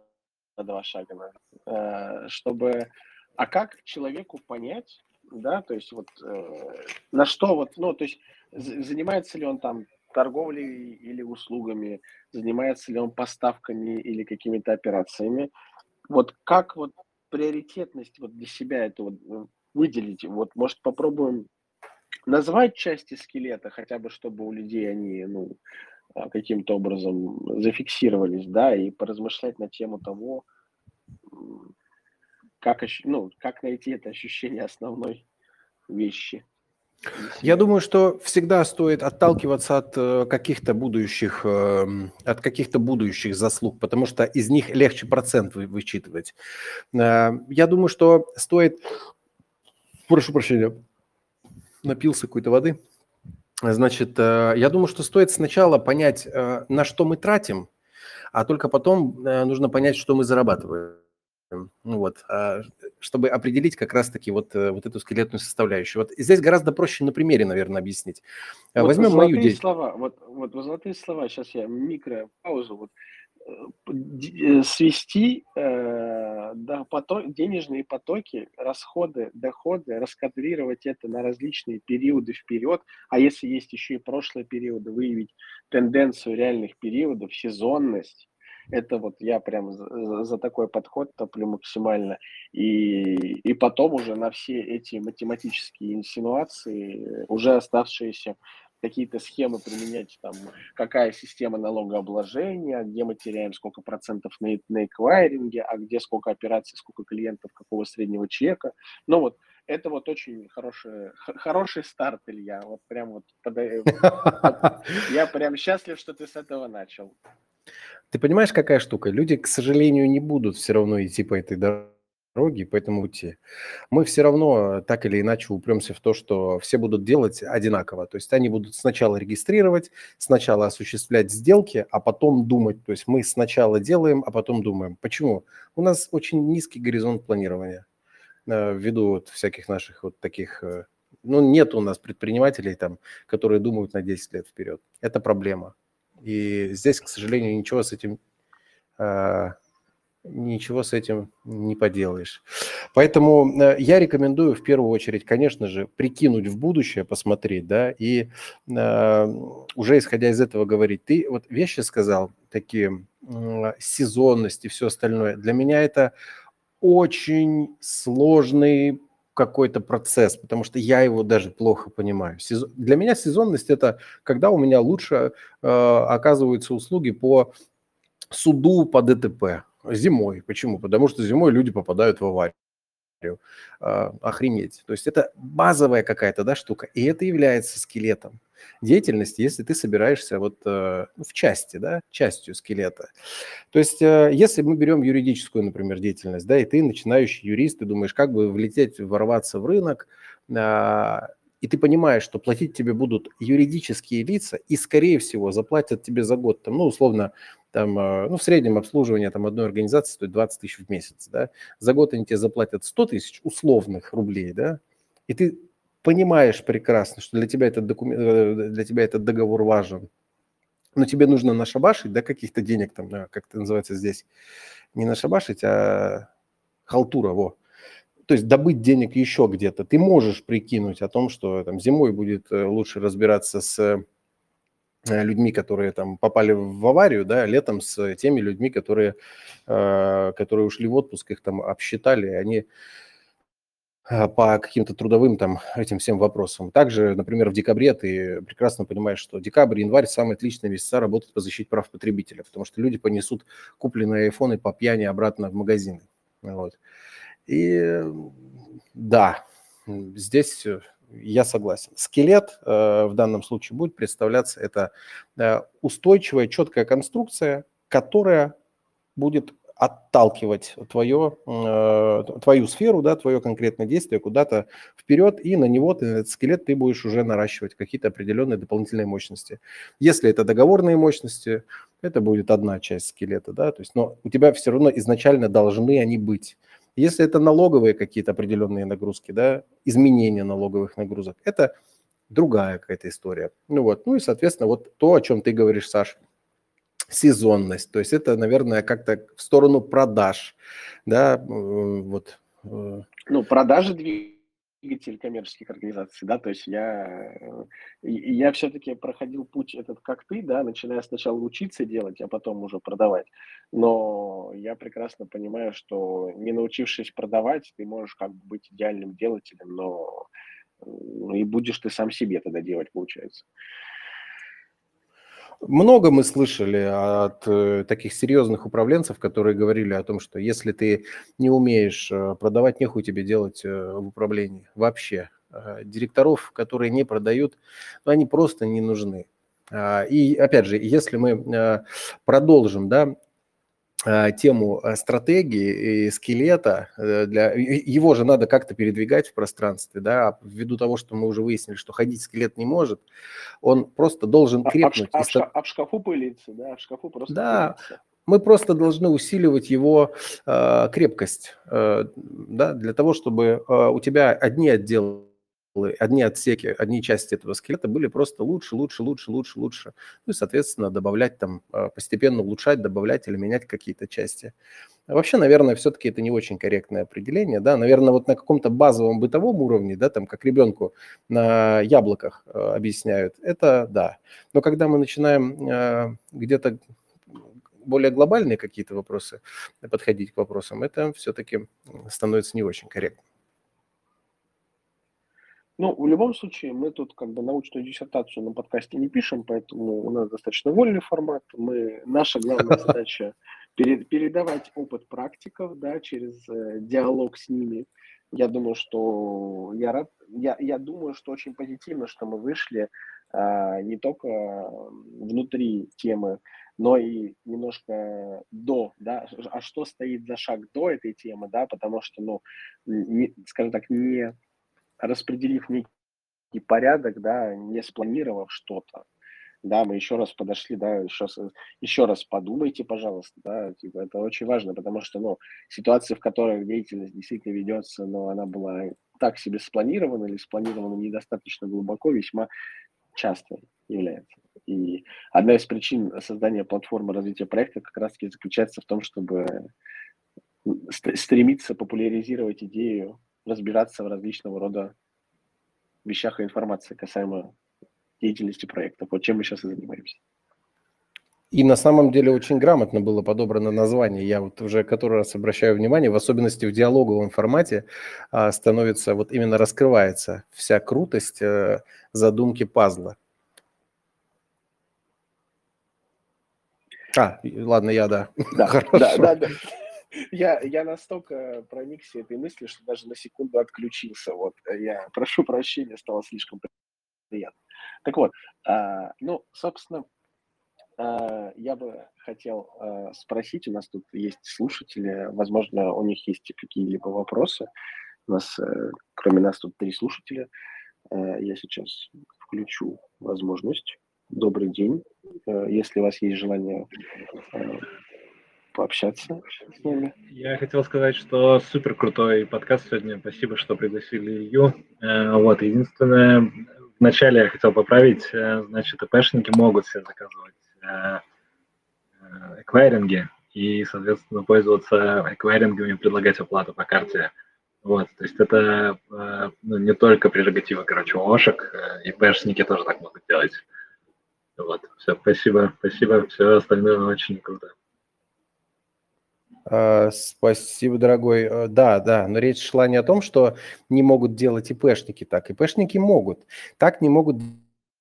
на два шага, э, чтобы... А как человеку понять, да, то есть вот э, на что вот, ну, то есть занимается ли он там торговлей или услугами, занимается ли он поставками или какими-то операциями, вот как вот приоритетность вот для себя это вот э, выделить, вот может попробуем назвать части скелета, хотя бы чтобы у людей они ну, а, каким-то образом зафиксировались, да, и поразмышлять на тему того, как, ну, как найти это ощущение основной вещи. Я думаю, что всегда стоит отталкиваться от э, каких-то будущих, эм, от каких-то будущих заслуг, потому что из них легче процент вычитывать. Э, я думаю, что стоит, прошу прощения, напился какой-то воды. Значит, э, я думаю, что стоит сначала понять, э, на что мы тратим, а только потом э, нужно понять, что мы зарабатываем. Ну вот, а, чтобы определить как раз-таки вот, вот эту скелетную составляющую. Вот здесь гораздо проще на примере, наверное, объяснить. Вот Возьмем мою деятельность. слова, вот, вот золотые слова, сейчас я микро паузу. Вот свести э, да, поток, денежные потоки, расходы, доходы, раскадрировать это на различные периоды вперед, а если есть еще и прошлые периоды, выявить тенденцию реальных периодов, сезонность, это вот я прям за, за такой подход топлю максимально. И, и потом уже на все эти математические инсинуации, уже оставшиеся какие-то схемы применять, там, какая система налогообложения, где мы теряем сколько процентов на, на эквайринге, а где сколько операций, сколько клиентов, какого среднего чека. Ну вот, это вот очень хороший, хороший старт, Илья. Вот прям вот, я прям счастлив, что ты с этого начал. Ты понимаешь, какая штука? Люди, к сожалению, не будут все равно идти по этой дороге дороги, поэтому пути. Мы все равно так или иначе упремся в то, что все будут делать одинаково. То есть они будут сначала регистрировать, сначала осуществлять сделки, а потом думать. То есть мы сначала делаем, а потом думаем. Почему? У нас очень низкий горизонт планирования э, ввиду вот всяких наших вот таких э, ну, нет у нас предпринимателей, там, которые думают на 10 лет вперед. Это проблема. И здесь, к сожалению, ничего с этим э, ничего с этим не поделаешь. Поэтому э, я рекомендую в первую очередь, конечно же, прикинуть в будущее, посмотреть, да, и э, уже исходя из этого говорить. Ты вот вещи сказал, такие э, сезонности, все остальное. Для меня это очень сложный какой-то процесс, потому что я его даже плохо понимаю. Сезон... Для меня сезонность это когда у меня лучше э, оказываются услуги по суду по ДТП зимой. Почему? Потому что зимой люди попадают в аварию. А, охренеть. То есть это базовая какая-то да, штука, и это является скелетом деятельности, если ты собираешься вот э, ну, в части, да, частью скелета. То есть э, если мы берем юридическую, например, деятельность, да, и ты начинающий юрист, ты думаешь, как бы влететь, ворваться в рынок, а, и ты понимаешь, что платить тебе будут юридические лица, и, скорее всего, заплатят тебе за год, там, ну, условно, там, э, ну, в среднем обслуживание там одной организации стоит 20 тысяч в месяц, да, за год они тебе заплатят 100 тысяч условных рублей, да, и ты понимаешь прекрасно, что для тебя этот, документ, э, для тебя этот договор важен, но тебе нужно нашабашить, да, каких-то денег там, как это называется здесь, не нашабашить, а халтура, во, то есть добыть денег еще где-то. Ты можешь прикинуть о том, что там зимой будет э, лучше разбираться с Э, людьми, которые там попали в аварию, да, летом с теми людьми, которые, э, которые ушли в отпуск, их там обсчитали, они э, по каким-то трудовым там этим всем вопросам. Также, например, в декабре ты прекрасно понимаешь, что декабрь, январь самые отличные месяца работать по защите прав потребителя, потому что люди понесут купленные айфоны по пьяни обратно в магазины. Вот. И да, здесь я согласен. Скелет э, в данном случае будет представляться это э, устойчивая, четкая конструкция, которая будет отталкивать твое, э, твою сферу, да, твое конкретное действие куда-то вперед, и на него ты, этот скелет ты будешь уже наращивать какие-то определенные дополнительные мощности. Если это договорные мощности, это будет одна часть скелета, да, то есть, но у тебя все равно изначально должны они быть. Если это налоговые какие-то определенные нагрузки, да, изменения налоговых нагрузок, это другая какая-то история. Ну вот, ну и, соответственно, вот то, о чем ты говоришь, Саш, сезонность. То есть это, наверное, как-то в сторону продаж, да, вот. Э. Ну, продажи двигаются двигатель коммерческих организаций, да, то есть я, э, я все-таки проходил путь этот как ты, да, начиная сначала учиться делать, а потом уже продавать, но я прекрасно понимаю, что не научившись продавать, ты можешь как бы быть идеальным делателем, но ну, и будешь ты сам себе тогда делать, получается. Много мы слышали от э, таких серьезных управленцев, которые говорили о том, что если ты не умеешь э, продавать, нехуй тебе делать э, в управлении вообще. Директоров, которые не продают, ну, они просто не нужны. А, и опять же, если мы продолжим, да, тему а, стратегии и скелета, э, для, его же надо как-то передвигать в пространстве, да, а ввиду того, что мы уже выяснили, что ходить скелет не может, он просто должен крепнуть. А, а, в, ста... а в шкафу пылиться, да, в шкафу просто Да, пылиться. мы просто должны усиливать его э, крепкость, э, да, для того, чтобы э, у тебя одни отделы одни отсеки, одни части этого скелета были просто лучше, лучше, лучше, лучше, лучше. Ну и, соответственно, добавлять там, а, постепенно улучшать, добавлять или менять какие-то части. Вообще, наверное, все-таки это не очень корректное определение, да, наверное, вот на каком-то базовом бытовом уровне, да, там, как ребенку на яблоках э, объясняют, это да. Но когда мы начинаем э, где-то более глобальные какие-то вопросы подходить к вопросам, это все-таки становится не очень корректно. Ну, в любом случае, мы тут как бы научную диссертацию на подкасте не пишем, поэтому у нас достаточно вольный формат. Мы, наша главная задача перед, передавать опыт практиков, да, через э, диалог с ними. Я думаю, что я рад, я, я думаю, что очень позитивно, что мы вышли а, не только внутри темы, но и немножко до, да, а что стоит за шаг до этой темы, да, потому что, ну, не, скажем так, не распределив некий порядок, да, не спланировав что-то, да, мы еще раз подошли, да, еще, еще раз подумайте, пожалуйста, да, типа, это очень важно, потому что, ну, ситуация, в которой деятельность действительно ведется, но она была так себе спланировано или спланировано недостаточно глубоко, весьма часто является. И одна из причин создания платформы развития проекта как раз-таки заключается в том, чтобы стремиться популяризировать идею, разбираться в различного рода вещах и информации касаемо деятельности проектов. Вот чем мы сейчас и занимаемся. И на самом деле очень грамотно было подобрано название. Я вот уже который раз обращаю внимание, в особенности в диалоговом формате а, становится, вот именно раскрывается вся крутость а, задумки пазла. А, ладно, я да. Да, Хорошо. да, да, да. Я, я настолько проникся этой мыслью, что даже на секунду отключился. Вот я прошу прощения, стало слишком приятно. Так вот, а, ну, собственно, а, я бы хотел а, спросить, у нас тут есть слушатели, возможно, у них есть какие-либо вопросы. У нас, э, кроме нас, тут три слушателя. Э, я сейчас включу возможность. Добрый день. Э, если у вас есть желание пообщаться с нами. Я хотел сказать, что супер крутой подкаст сегодня. Спасибо, что пригласили Илью. Вот, единственное, вначале я хотел поправить, значит, ИПшники могут себе заказывать Э, эквайринге и, соответственно, пользоваться эквайрингами и предлагать оплату по карте. Вот, то есть это э, ну, не только прерогатива, короче, ОШек, э, и ПЭшники тоже так могут делать. Вот, все, спасибо, спасибо, все остальное очень круто. Uh, спасибо, дорогой. Uh, да, да, но речь шла не о том, что не могут делать ИПшники так. ИПшники могут. Так не могут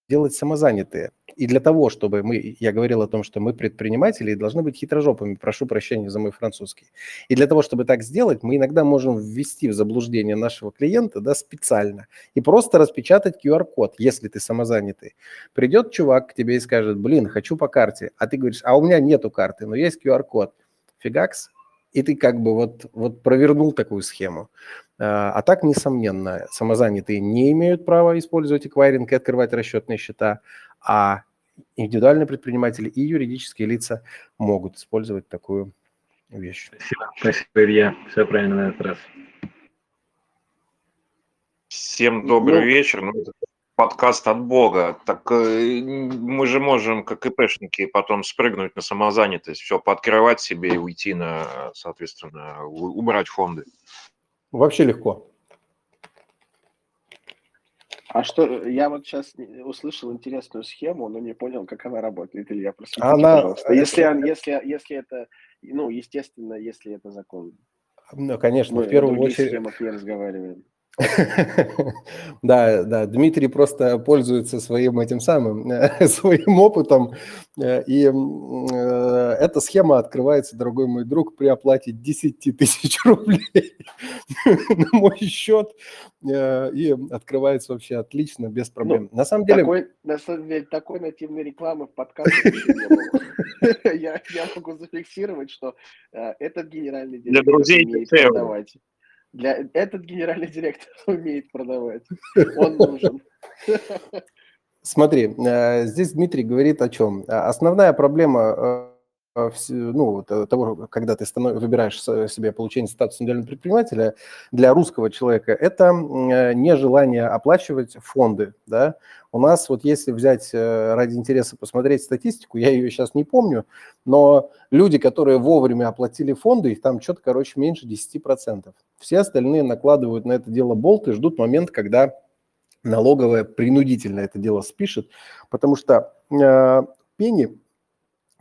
делать самозанятые. И для того, чтобы мы, я говорил о том, что мы предприниматели и должны быть хитрожопыми, прошу прощения за мой французский. И для того, чтобы так сделать, мы иногда можем ввести в заблуждение нашего клиента да, специально и просто распечатать QR-код, если ты самозанятый. Придет чувак к тебе и скажет, блин, хочу по карте, а ты говоришь, а у меня нету карты, но есть QR-код. Фигакс, и ты как бы вот, вот провернул такую схему. А, а так, несомненно, самозанятые не имеют права использовать эквайринг и открывать расчетные счета, а индивидуальные предприниматели и юридические лица могут использовать такую вещь. Спасибо, спасибо, Илья. Все правильно на этот раз. Всем добрый ну, вечер. Ну, это подкаст от Бога. Так э, мы же можем, как ИПшники, потом спрыгнуть на самозанятость, все пооткрывать себе и уйти на, соответственно, убрать фонды. Вообще легко. А что, я вот сейчас услышал интересную схему, но не понял, как она работает. Илья, просветите, она... пожалуйста. Если, если, если это, ну, естественно, если это законно. Ну, конечно, Мы в первую очередь... не разговариваем. Да, да, Дмитрий просто пользуется своим этим самым, своим опытом, э, и э, эта схема открывается, дорогой мой друг, при оплате 10 тысяч рублей на мой счет, э, и открывается вообще отлично, без проблем. Ну, на самом деле... Такой, на самом деле, такой нативной рекламы в подкасте я, я могу зафиксировать, что этот генеральный директор Для друзей. Для... Этот генеральный директор умеет продавать. Он нужен. Смотри, э, здесь Дмитрий говорит о чем. Основная проблема э, ну, того, когда ты станов... выбираешь себе получение статуса индивидуального предпринимателя, для русского человека это э, нежелание оплачивать фонды. Да? У нас вот если взять ради интереса посмотреть статистику, я ее сейчас не помню, но люди, которые вовремя оплатили фонды, их там что-то, короче, меньше 10%. Все остальные накладывают на это дело болт и ждут момент, когда налоговая принудительно это дело спишет, потому что э, пени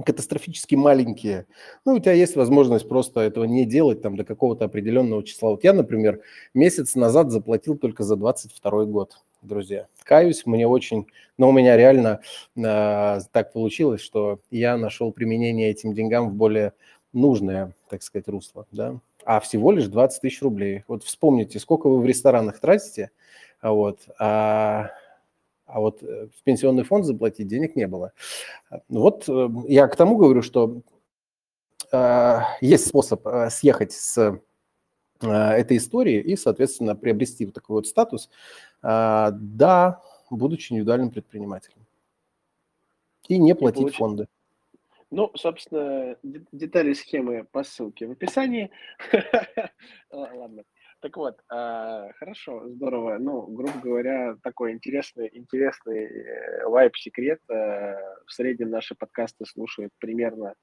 катастрофически маленькие. Ну, у тебя есть возможность просто этого не делать там до какого-то определенного числа. Вот я, например, месяц назад заплатил только за 22 год, друзья. Каюсь, мне очень, но у меня реально э, так получилось, что я нашел применение этим деньгам в более нужное, так сказать, русло, да а всего лишь 20 тысяч рублей. Вот вспомните, сколько вы в ресторанах тратите, вот, а, а вот э, в пенсионный фонд заплатить денег не было. Вот э, я к тому говорю, что а, есть способ э, съехать с этой истории и, соответственно, приобрести вот такой вот статус, а, да, будучи индивидуальным предпринимателем. И не платить фонды. Ну, собственно, детали схемы по ссылке в описании. Ладно. Так вот, а, хорошо, здорово. Ну, грубо говоря, такой интересный, интересный э, вайп-секрет. Э, в среднем наши подкасты слушают примерно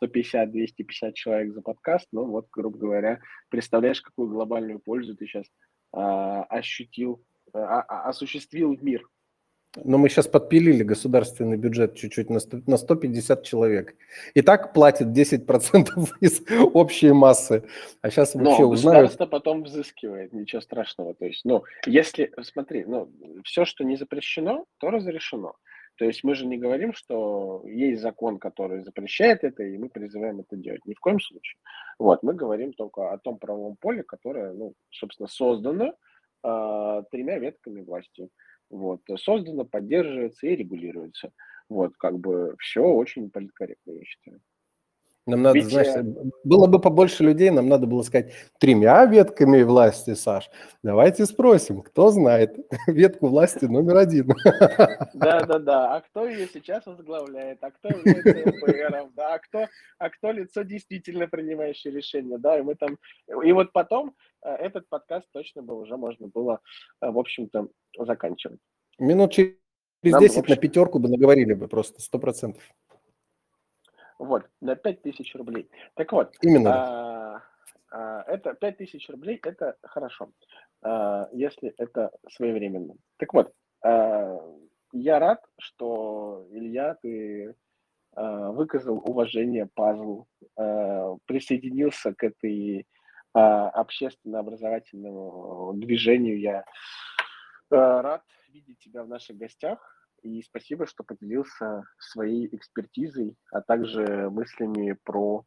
150-250 человек за подкаст. Ну, вот, грубо говоря, представляешь, какую глобальную пользу ты сейчас а, ощутил, а, а, осуществил в мир но мы сейчас подпилили государственный бюджет чуть-чуть на, 100, на 150 человек. И так платит 10% из общей массы. А сейчас вообще Но узнают... государство потом взыскивает, ничего страшного. То есть, ну, если, смотри, ну, все, что не запрещено, то разрешено. То есть мы же не говорим, что есть закон, который запрещает это, и мы призываем это делать. Ни в коем случае. Вот, мы говорим только о том правовом поле, которое, ну, собственно, создано э, тремя ветками власти. Вот, создано, поддерживается и регулируется. Вот, как бы все очень политкорректно, я считаю. Нам надо, Ведь... знаешь, э, было бы побольше людей, нам надо было сказать тремя ветками власти, Саш. Давайте спросим, кто знает ветку власти номер один. Да-да-да, а кто ее сейчас возглавляет, а кто является да, а кто, а кто лицо действительно принимающее решение, да, и мы там, и вот потом э, этот подкаст точно бы уже можно было, э, в общем-то, заканчивать. Минут через 10 общем... на пятерку бы наговорили бы просто, сто процентов. Вот, на 5000 рублей. Так вот. Именно. А, а, это 5000 рублей, это хорошо, а, если это своевременно. Так вот, а, я рад, что, Илья, ты а, выказал уважение пазлу, а, присоединился к этой а, общественно-образовательному движению. Я а, рад видеть тебя в наших гостях. И спасибо, что поделился своей экспертизой, а также мыслями про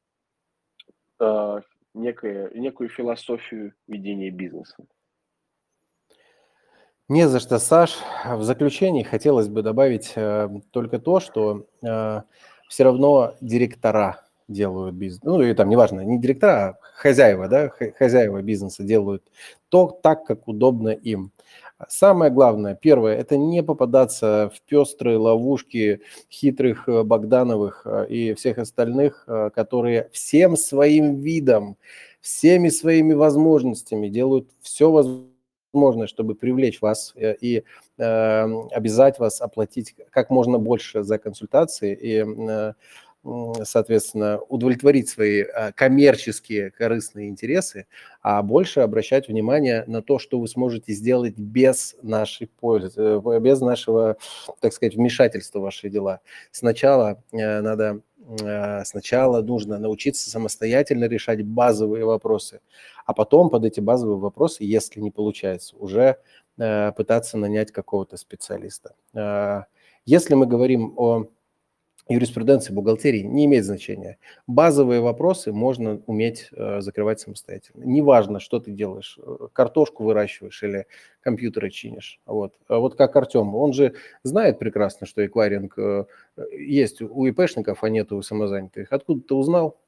э, некое, некую философию ведения бизнеса. Не за что, Саш. В заключении хотелось бы добавить э, только то, что э, все равно директора делают бизнес, ну и там неважно, не директора, а хозяева, да, хозяева бизнеса делают то так, как удобно им. Самое главное, первое, это не попадаться в пестрые ловушки хитрых э, Богдановых э, и всех остальных, э, которые всем своим видом, всеми своими возможностями делают все возможное, чтобы привлечь вас и обязать вас оплатить как можно больше за консультации. И соответственно, удовлетворить свои а, коммерческие корыстные интересы, а больше обращать внимание на то, что вы сможете сделать без нашей пользы, э, без нашего, так сказать, вмешательства в ваши дела. Сначала э, надо э, Сначала нужно научиться самостоятельно решать базовые вопросы, а потом под эти базовые вопросы, если не получается, уже пытаться нанять какого-то специалиста. Если мы говорим о юриспруденции, бухгалтерии не имеет значения. Базовые вопросы можно уметь э, закрывать самостоятельно. Неважно, что ты делаешь, э, картошку выращиваешь или компьютеры чинишь. Вот. А вот как Артем, он же знает прекрасно, что эквайринг э, есть у ИПшников, а нет у самозанятых. Откуда ты узнал?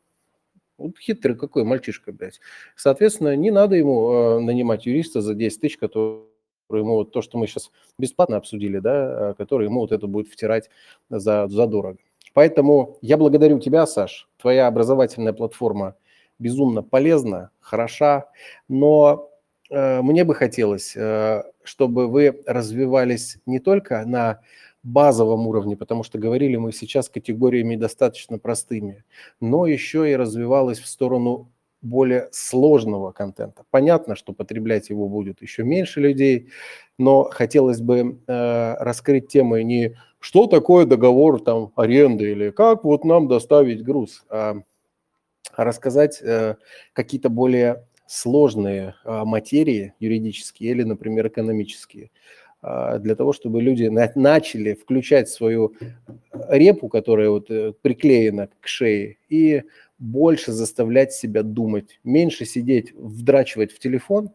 Вот хитрый какой мальчишка, блядь. Соответственно, не надо ему э, нанимать юриста за 10 тысяч, который ему вот то, что мы сейчас бесплатно обсудили, да, э, который ему вот это будет втирать за, за дорого. Поэтому я благодарю тебя, Саш. Твоя образовательная платформа безумно полезна, хороша, но э, мне бы хотелось, э, чтобы вы развивались не только на базовом уровне, потому что говорили мы сейчас категориями достаточно простыми, но еще и развивалась в сторону более сложного контента. Понятно, что потреблять его будет еще меньше людей, но хотелось бы э, раскрыть темы не что такое договор там аренды или как вот нам доставить груз, а, рассказать э, какие-то более сложные э, материи юридические или, например, экономические, э, для того, чтобы люди на, начали включать свою репу, которая вот э, приклеена к шее, и больше заставлять себя думать, меньше сидеть, вдрачивать в телефон,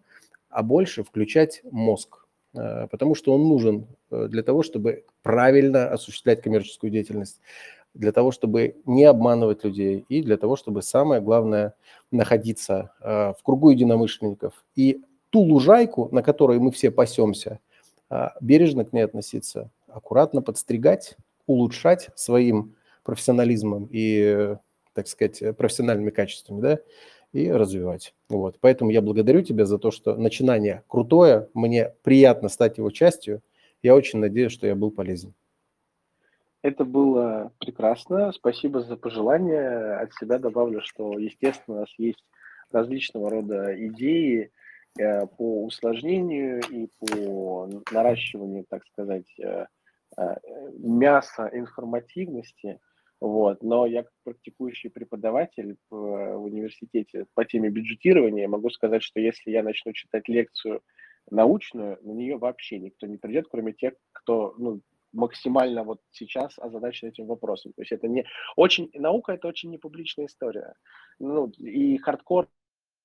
а больше включать мозг, э, потому что он нужен э, для того, чтобы правильно осуществлять коммерческую деятельность, для того, чтобы не обманывать людей и для того, чтобы самое главное находиться э, в кругу единомышленников. И ту лужайку, на которой мы все пасемся, бережно к ней относиться, аккуратно подстригать, улучшать своим профессионализмом и так сказать, профессиональными качествами, да, и развивать. Вот. Поэтому я благодарю тебя за то, что начинание крутое, мне приятно стать его частью. Я очень надеюсь, что я был полезен. Это было прекрасно. Спасибо за пожелания. От себя добавлю, что, естественно, у нас есть различного рода идеи э, по усложнению и по наращиванию, так сказать, э, э, мяса информативности. Вот. Но я как практикующий преподаватель в, в университете по теме бюджетирования могу сказать, что если я начну читать лекцию научную, на нее вообще никто не придет, кроме тех, кто ну, максимально вот сейчас озадачен этим вопросом. То есть это не очень наука это очень непубличная история. Ну и хардкор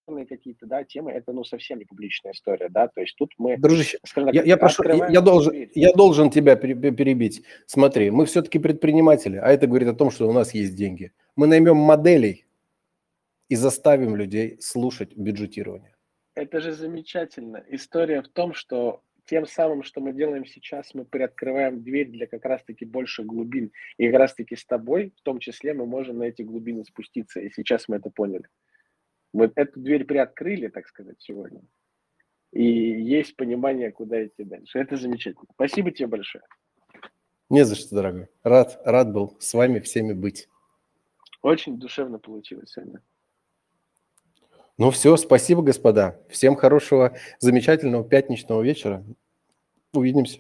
какие-то да, темы, это ну совсем не публичная история, да, то есть тут мы... Дружище, так, я, я, прошу, я, должен, я должен тебя перебить. Смотри, мы все-таки предприниматели, а это говорит о том, что у нас есть деньги. Мы наймем моделей и заставим людей слушать бюджетирование. Это же замечательно. История в том, что тем самым, что мы делаем сейчас, мы приоткрываем дверь для как раз-таки больше глубин. И как раз-таки с тобой, в том числе, мы можем на эти глубины спуститься. И сейчас мы это поняли. Мы эту дверь приоткрыли, так сказать, сегодня. И есть понимание, куда идти дальше. Это замечательно. Спасибо тебе большое. Не за что, дорогой. Рад, рад был с вами всеми быть. Очень душевно получилось сегодня. Ну все, спасибо, господа. Всем хорошего, замечательного пятничного вечера. Увидимся.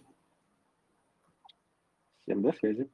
Всем до связи.